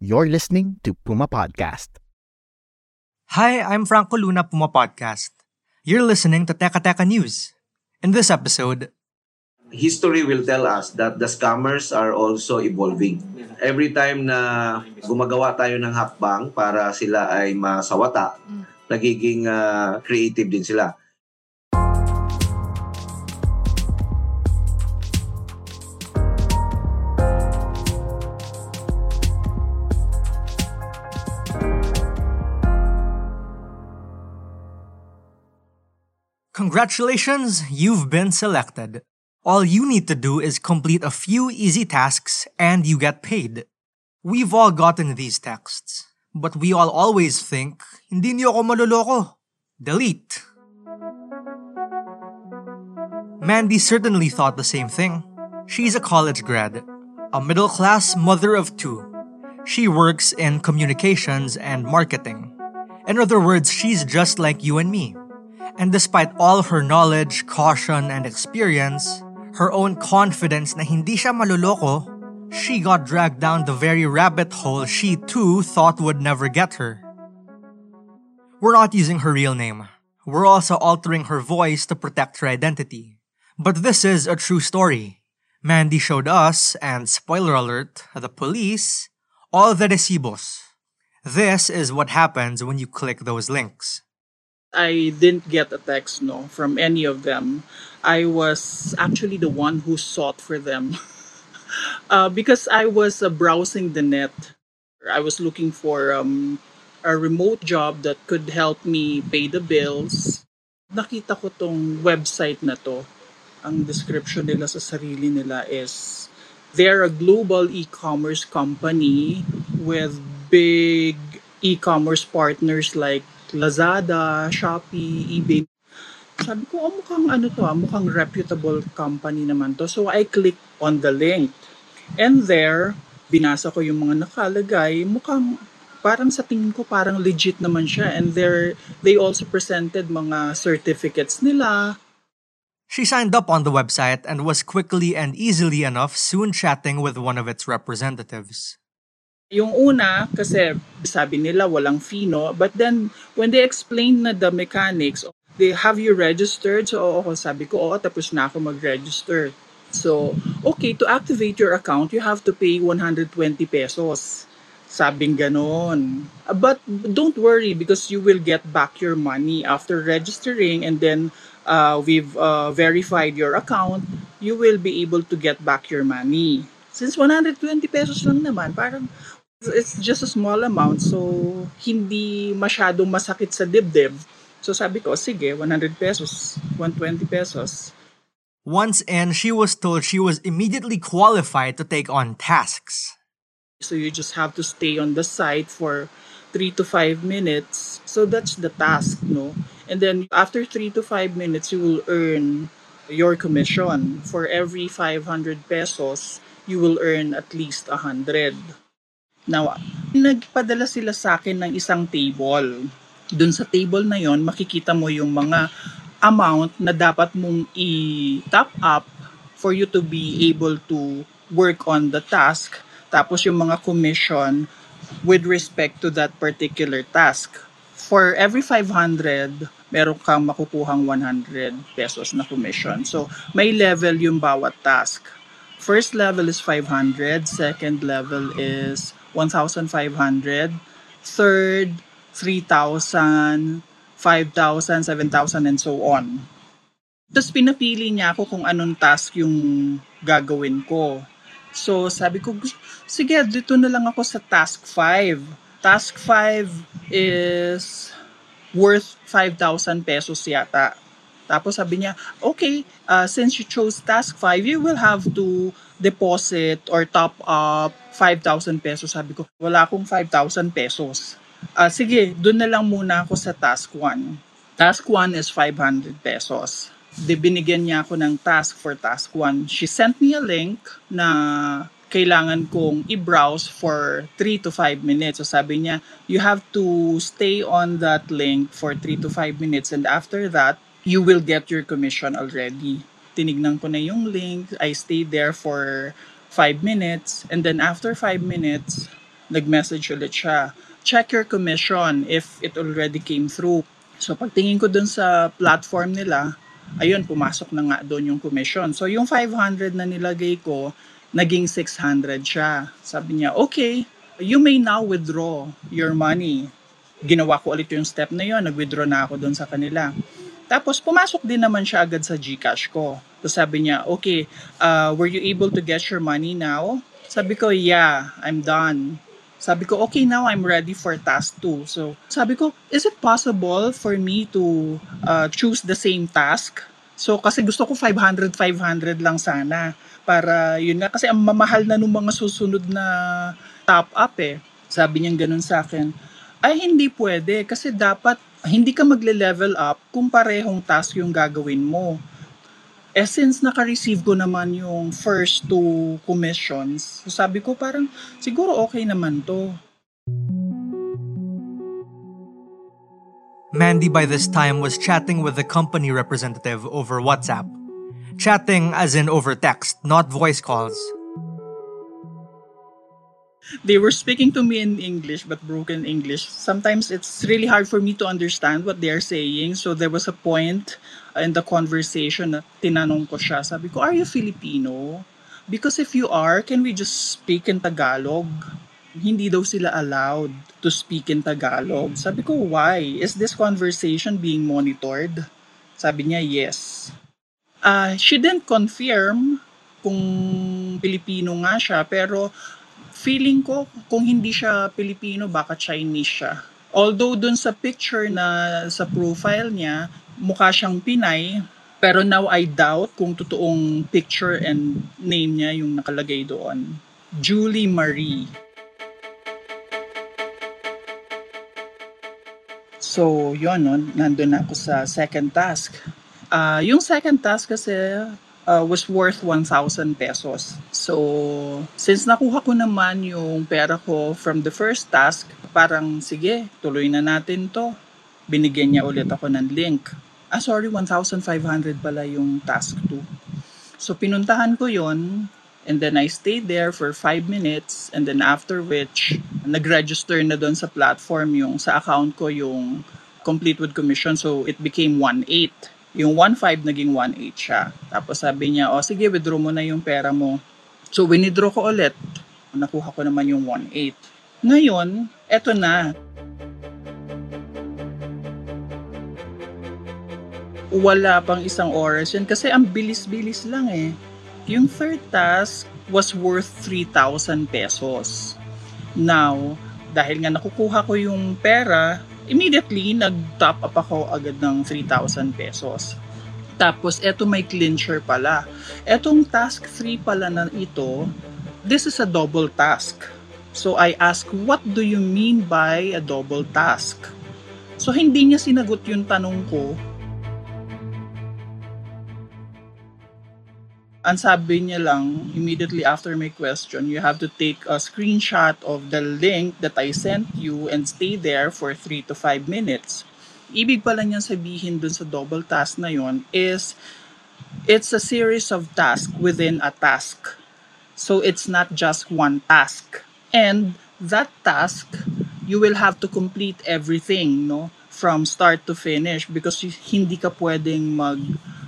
You're listening to Puma Podcast. Hi, I'm Franco Luna Puma Podcast. You're listening to Teka Teka News. In this episode, history will tell us that the scammers are also evolving. Every time na gumagawa tayo ng hakbang para sila ay masawata, nagiging uh, creative din sila. Congratulations, you've been selected. All you need to do is complete a few easy tasks and you get paid. We've all gotten these texts, but we all always think, hindi niyo ako maloloko. Delete. Mandy certainly thought the same thing. She's a college grad, a middle class mother of two. She works in communications and marketing. In other words, she's just like you and me. And despite all her knowledge, caution, and experience, her own confidence na hindi siya maluloko, she got dragged down the very rabbit hole she too thought would never get her. We're not using her real name. We're also altering her voice to protect her identity. But this is a true story. Mandy showed us, and spoiler alert, the police, all the recibos. This is what happens when you click those links. I didn't get a text no from any of them. I was actually the one who sought for them uh, because I was uh, browsing the net. I was looking for um, a remote job that could help me pay the bills. Nakita ko tong website na to. Ang description nila sa sarili nila is they're a global e-commerce company with big e-commerce partners like Lazada, Shopee, eBay. Sabi ko, oh, mukhang ano to ah, mukhang reputable company naman to. So I clicked on the link. And there, binasa ko yung mga nakalagay, mukhang parang sa tingin ko parang legit naman siya and there they also presented mga certificates nila. She signed up on the website and was quickly and easily enough soon chatting with one of its representatives. Yung una, kasi sabi nila walang fee, no? But then, when they explained na the mechanics, they have you registered? So, oo, sabi ko, oo, tapos na ako mag-register. So, okay, to activate your account, you have to pay 120 pesos. Sabing ganon. But don't worry because you will get back your money after registering and then uh, we've uh, verified your account, you will be able to get back your money. Since 120 pesos lang naman, parang It's just a small amount, so hindi masyadong masakit sa dibdib. So sabi ko, sige, 100 pesos, 120 pesos. Once in, she was told she was immediately qualified to take on tasks. So you just have to stay on the site for 3 to 5 minutes. So that's the task, no? And then after 3 to 5 minutes, you will earn your commission. For every 500 pesos, you will earn at least 100. Now, nagpadala sila sa akin ng isang table. Doon sa table na yon makikita mo yung mga amount na dapat mong i-top up for you to be able to work on the task. Tapos yung mga commission with respect to that particular task. For every 500, meron kang makukuhang 100 pesos na commission. So, may level yung bawat task. First level is 500, second level is 1,500. Third, 3,000, 5,000, 7,000, and so on. Tapos pinapili niya ako kung anong task yung gagawin ko. So sabi ko, sige, dito na lang ako sa task 5. Task 5 is worth 5,000 pesos yata. Tapos sabi niya, okay, uh, since you chose task 5, you will have to deposit or top up 5,000 pesos. Sabi ko, wala akong 5,000 pesos. Uh, sige, doon na lang muna ako sa task 1. Task 1 is 500 pesos. De binigyan niya ako ng task for task 1. She sent me a link na kailangan kong i-browse for 3 to 5 minutes. So sabi niya, you have to stay on that link for 3 to 5 minutes and after that, you will get your commission already. Tinignan ko na yung link, I stayed there for 5 minutes and then after 5 minutes, nag-message ulit siya. Check your commission if it already came through. So pagtingin ko dun sa platform nila, ayun, pumasok na nga doon yung commission. So yung 500 na nilagay ko, naging 600 siya. Sabi niya, okay, you may now withdraw your money. Ginawa ko ulit yung step na yun, nag-withdraw na ako doon sa kanila. Tapos pumasok din naman siya agad sa GCash ko. Tapos sabi niya, okay, uh, were you able to get your money now? Sabi ko, yeah, I'm done. Sabi ko, okay, now I'm ready for task 2. So, sabi ko, is it possible for me to uh, choose the same task? So, kasi gusto ko 500, 500 lang sana para yun nga kasi ang mamahal na nung mga susunod na top up eh. Sabi niya ganun sa akin. Ay hindi pwede kasi dapat hindi ka magle-level up kung parehong task yung gagawin mo. Eh since naka-receive ko naman yung first two commissions, sabi ko parang siguro okay naman to. Mandy by this time was chatting with the company representative over WhatsApp. Chatting as in over text, not voice calls. They were speaking to me in English, but broken English. Sometimes it's really hard for me to understand what they are saying. So there was a point in the conversation na tinanong ko siya. Sabi ko, are you Filipino? Because if you are, can we just speak in Tagalog? Hindi daw sila allowed to speak in Tagalog. Sabi ko, why? Is this conversation being monitored? Sabi niya, yes. Uh, she didn't confirm kung Pilipino nga siya, pero feeling ko kung hindi siya Pilipino, baka Chinese siya. Although dun sa picture na sa profile niya, mukha siyang Pinay, pero now I doubt kung totoong picture and name niya yung nakalagay doon. Julie Marie. So, yun, no? nandun ako sa second task Uh, yung second task kasi uh, was worth 1,000 pesos. So, since nakuha ko naman yung pera ko from the first task, parang sige, tuloy na natin to. Binigyan niya ulit ako ng link. Ah, sorry, 1,500 pala yung task 2. So, pinuntahan ko yon and then I stayed there for 5 minutes and then after which, nag-register na doon sa platform yung sa account ko yung complete with commission so it became 1.8 yung 1.5 naging 1.8 siya. Tapos sabi niya, o oh, sige, withdraw mo na yung pera mo. So, winidraw ko ulit. Nakuha ko naman yung 1.8. Ngayon, eto na. Wala pang isang oras yan kasi ang bilis-bilis lang eh. Yung third task was worth 3,000 pesos. Now, dahil nga nakukuha ko yung pera, immediately nag-top up ako agad ng 3,000 pesos. Tapos, eto may clincher pala. Etong task 3 pala na ito, this is a double task. So, I ask, what do you mean by a double task? So, hindi niya sinagot yung tanong ko ang sabi niya lang, immediately after my question, you have to take a screenshot of the link that I sent you and stay there for 3 to 5 minutes. Ibig pala niyan sabihin dun sa double task na yon is it's a series of tasks within a task. So it's not just one task. And that task, you will have to complete everything, no? From start to finish because hindi ka pwedeng mag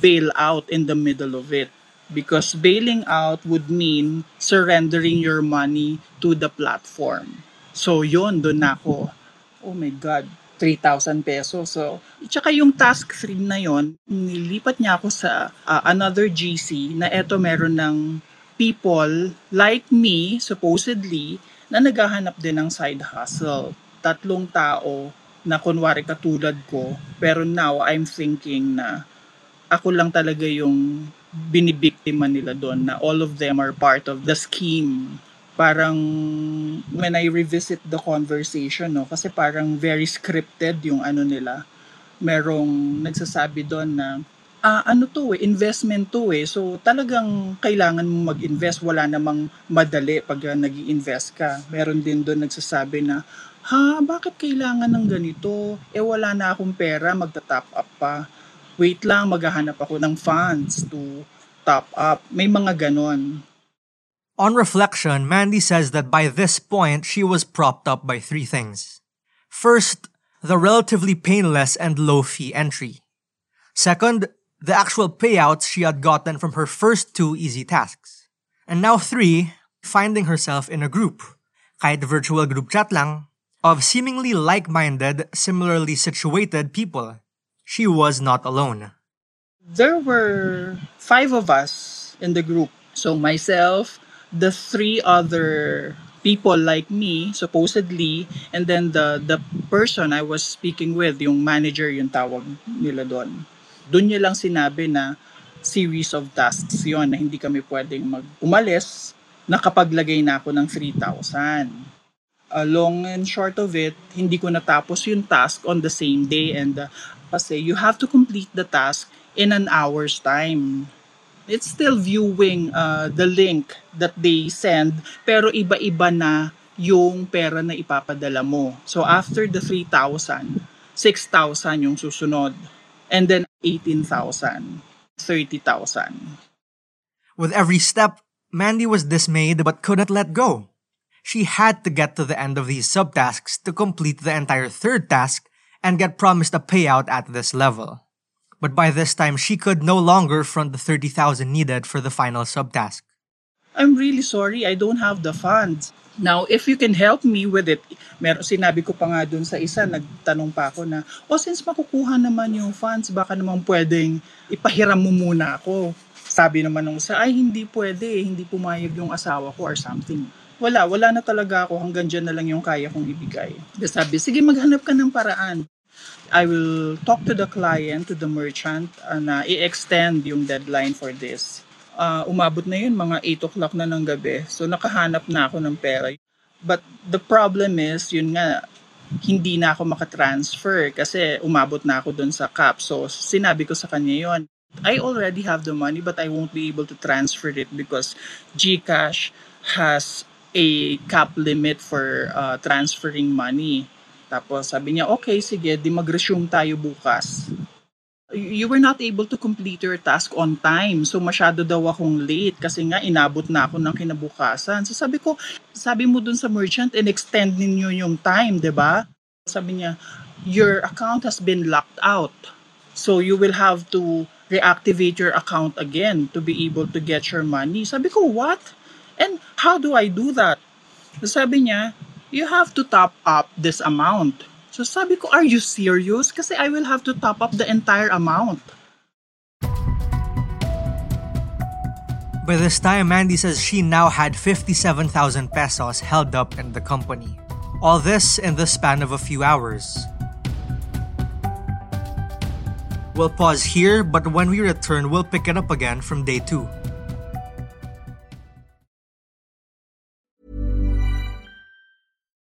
bail out in the middle of it because bailing out would mean surrendering your money to the platform. So yon doon ako. Oh my God, 3,000 pesos. So, tsaka yung task 3 na yon, nilipat niya ako sa uh, another GC na eto meron ng people like me, supposedly, na naghahanap din ng side hustle. Tatlong tao na kunwari katulad ko, pero now I'm thinking na ako lang talaga yung binibiktima nila doon na all of them are part of the scheme. Parang when I revisit the conversation, no, kasi parang very scripted yung ano nila. Merong nagsasabi doon na ah, ano to eh, investment to eh. So talagang kailangan mo mag-invest. Wala namang madali pag nag invest ka. Meron din doon nagsasabi na, ha, bakit kailangan ng ganito? Eh wala na akong pera, magta-top up pa. Wait lang, maghahanap ako ng funds to top up. May mga ganon. On reflection, Mandy says that by this point, she was propped up by three things. First, the relatively painless and low fee entry. Second, the actual payouts she had gotten from her first two easy tasks. And now three, finding herself in a group, kahit virtual group chat lang, of seemingly like-minded, similarly situated people. She was not alone. There were five of us in the group. So myself, the three other people like me, supposedly, and then the the person I was speaking with, yung manager yung tawag nila doon. Doon niya lang sinabi na series of tasks yon na hindi kami pwedeng mag-umalis. Nakapaglagay na ako ng 3,000. Uh, long and short of it, hindi ko natapos yung task on the same day and uh, kasi you have to complete the task in an hour's time. It's still viewing uh, the link that they send pero iba-iba na yung pera na ipapadala mo. So after the 3,000, 6,000 yung susunod. And then 18,000, 30,000. With every step, Mandy was dismayed but couldn't let go. She had to get to the end of these subtasks to complete the entire third task and get promised a payout at this level. But by this time, she could no longer front the 30,000 needed for the final subtask. I'm really sorry, I don't have the funds. Now, if you can help me with it, mer sinabi ko pa nga dun sa isa, nagtanong pa ako na, oh, since makukuha naman yung funds, baka naman pwedeng ipahiram mo muna ako. Sabi naman nung isa, ay hindi pwede, hindi pumayag yung asawa ko or something. Wala, wala na talaga ako, hanggang dyan na lang yung kaya kong ibigay. Sabi, sige maghanap ka ng paraan. I will talk to the client, to the merchant, uh, na i-extend yung deadline for this uh, umabot na yun, mga 8 o'clock na ng gabi. So nakahanap na ako ng pera. But the problem is, yun nga, hindi na ako makatransfer kasi umabot na ako dun sa cap. So sinabi ko sa kanya yon I already have the money but I won't be able to transfer it because GCash has a cap limit for uh, transferring money. Tapos sabi niya, okay, sige, di mag-resume tayo bukas you were not able to complete your task on time. So masyado daw akong late kasi nga inabot na ako ng kinabukasan. So sabi ko, sabi mo dun sa merchant, and-extend ninyo yung time, di ba? Sabi niya, your account has been locked out. So you will have to reactivate your account again to be able to get your money. Sabi ko, what? And how do I do that? Sabi niya, you have to top up this amount. So sabi ko, are you serious? Kasi I will have to top up the entire amount. By this time, Mandy says she now had 57,000 pesos held up in the company. All this in the span of a few hours. We'll pause here, but when we return, we'll pick it up again from day two.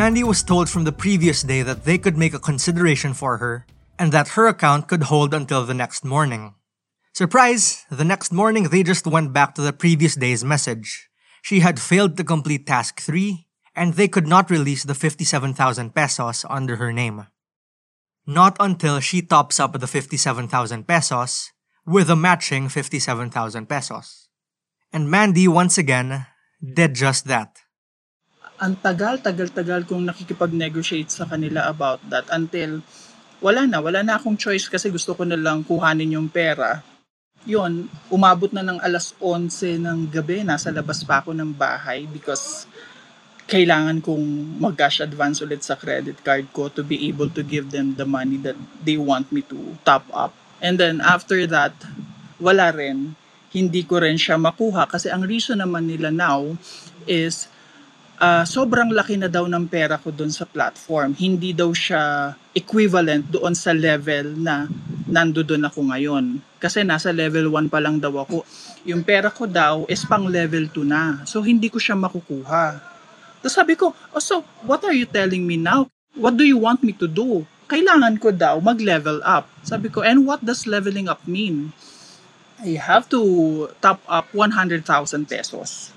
Mandy was told from the previous day that they could make a consideration for her and that her account could hold until the next morning. Surprise! The next morning they just went back to the previous day's message. She had failed to complete task 3 and they could not release the 57,000 pesos under her name. Not until she tops up the 57,000 pesos with a matching 57,000 pesos. And Mandy once again did just that. Ang tagal, tagal, tagal kong nakikipag-negotiate sa kanila about that until wala na, wala na akong choice kasi gusto ko na lang kuhanin yung pera. Yun, umabot na ng alas 11 ng gabi, nasa labas pa ako ng bahay because kailangan kong mag-cash advance ulit sa credit card ko to be able to give them the money that they want me to top up. And then after that, wala rin. Hindi ko rin siya makuha kasi ang reason naman nila now is uh, sobrang laki na daw ng pera ko doon sa platform. Hindi daw siya equivalent doon sa level na nando doon ako ngayon. Kasi nasa level 1 pa lang daw ako. Yung pera ko daw is pang level 2 na. So hindi ko siya makukuha. Tapos sabi ko, oh, so what are you telling me now? What do you want me to do? Kailangan ko daw mag-level up. Sabi ko, and what does leveling up mean? I have to top up 100,000 pesos.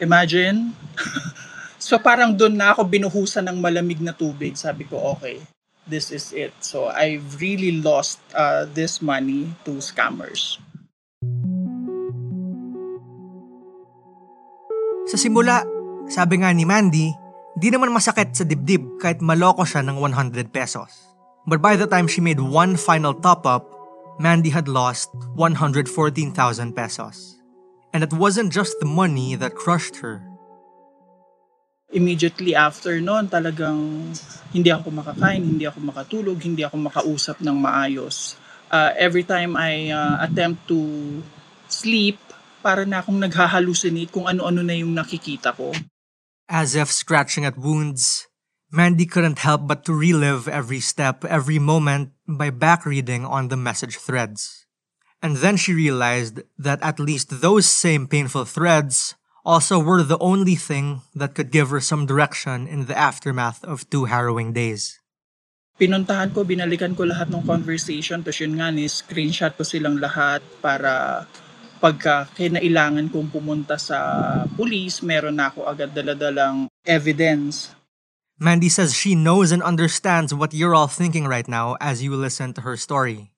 Imagine, So parang doon na ako binuhusan ng malamig na tubig. Sabi ko, okay, this is it. So I've really lost uh, this money to scammers. Sa simula, sabi nga ni Mandy, di naman masakit sa dibdib kahit maloko siya ng 100 pesos. But by the time she made one final top-up, Mandy had lost 114,000 pesos. And it wasn't just the money that crushed her immediately after noon, talagang hindi ako makakain, hindi ako makatulog, hindi ako makausap ng maayos. Uh, every time I uh, attempt to sleep, para na akong naghahalucinate kung ano-ano na yung nakikita ko. As if scratching at wounds, Mandy couldn't help but to relive every step, every moment by back reading on the message threads. And then she realized that at least those same painful threads also were the only thing that could give her some direction in the aftermath of two harrowing days. Pinuntahan ko, binalikan ko lahat ng conversation, tapos yun nga ni screenshot ko silang lahat para pagka kinailangan kong pumunta sa police, meron na ako agad daladalang evidence. Mandy says she knows and understands what you're all thinking right now as you listen to her story.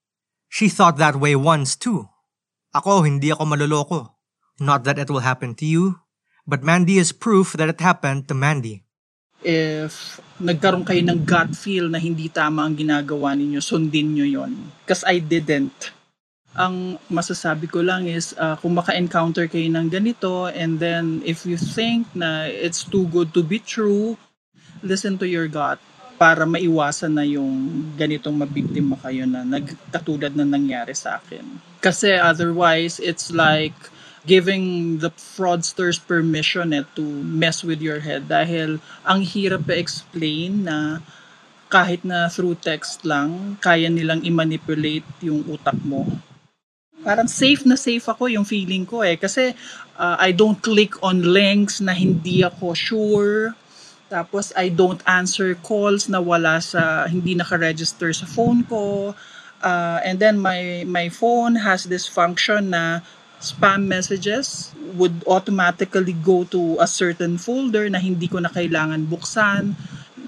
She thought that way once too. Ako, hindi ako maloloko. Not that it will happen to you, but Mandy is proof that it happened to Mandy. If nagkaroon kayo ng gut feel na hindi tama ang ginagawa ninyo, sundin nyo yon. Because I didn't. Ang masasabi ko lang is uh, kung maka-encounter kayo ng ganito and then if you think na it's too good to be true, listen to your gut para maiwasan na yung ganitong mabiktima kayo na nagkatulad na nangyari sa akin. Kasi otherwise, it's like giving the fraudsters permission eh, to mess with your head dahil ang hirap pa-explain na kahit na through text lang, kaya nilang i-manipulate yung utak mo. Parang safe na safe ako yung feeling ko eh. Kasi uh, I don't click on links na hindi ako sure. Tapos I don't answer calls na wala sa, hindi naka-register sa phone ko. Uh, and then my my phone has this function na spam messages would automatically go to a certain folder na hindi ko na kailangan buksan.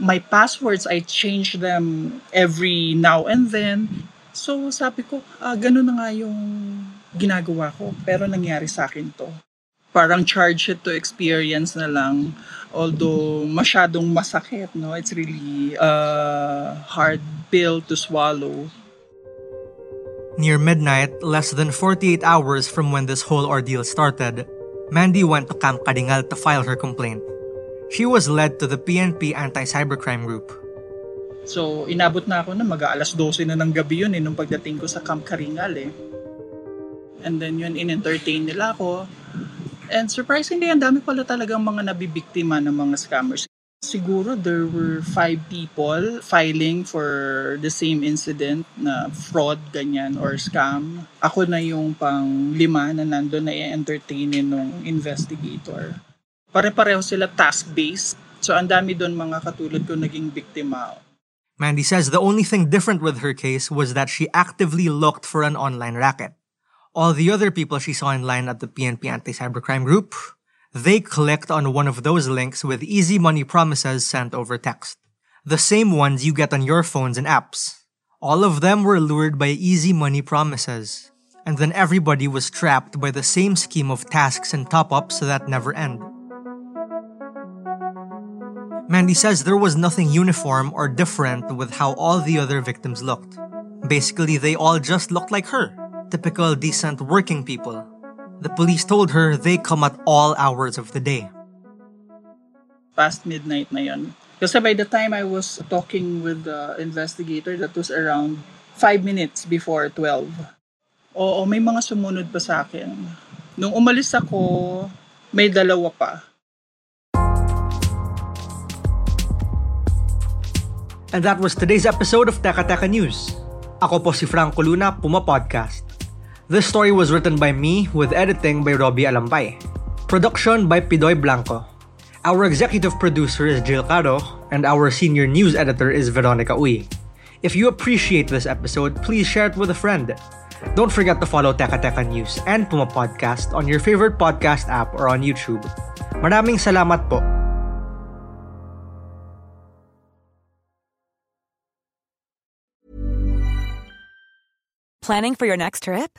My passwords, I change them every now and then. So sabi ko, ah, ganun na nga yung ginagawa ko. Pero nangyari sa akin to. Parang charge it to experience na lang. Although masyadong masakit, no? It's really a hard pill to swallow Near midnight, less than 48 hours from when this whole ordeal started, Mandy went to Camp Karingal to file her complaint. She was led to the PNP Anti-Cybercrime Group. So, inabot na ako na mag-aalas 12 na ng gabi yun eh, nung pagdating ko sa Camp Karingal eh. And then yun, in-entertain nila ako. And surprisingly, ang dami pala talagang mga nabibiktima ng mga scammers. Siguro there were five people filing for the same incident na fraud, ganyan, or scam. Ako na yung pang lima na nandun na i-entertainin ng investigator. Pare-pareho sila task-based. So ang dami doon mga katulad ko naging biktima. Mandy says the only thing different with her case was that she actively looked for an online racket. All the other people she saw in line at the PNP anti-cybercrime group, they clicked on one of those links with easy money promises sent over text. The same ones you get on your phones and apps. All of them were lured by easy money promises. And then everybody was trapped by the same scheme of tasks and top-ups that never end. Mandy says there was nothing uniform or different with how all the other victims looked. Basically, they all just looked like her. Typical decent working people. The police told her they come at all hours of the day. Past midnight na yun. Kasi by the time I was talking with the investigator, that was around 5 minutes before 12. Oo, may mga sumunod pa sa akin. Nung umalis ako, may dalawa pa. And that was today's episode of Teka Teka News. Ako po si Franco Luna, Puma Podcast. This story was written by me with editing by Robbie Alampay. Production by Pidoy Blanco. Our executive producer is Jill Caro, and our senior news editor is Veronica Uy. If you appreciate this episode, please share it with a friend. Don't forget to follow Teka Teka News and Puma Podcast on your favorite podcast app or on YouTube. Maraming salamat po. Planning for your next trip?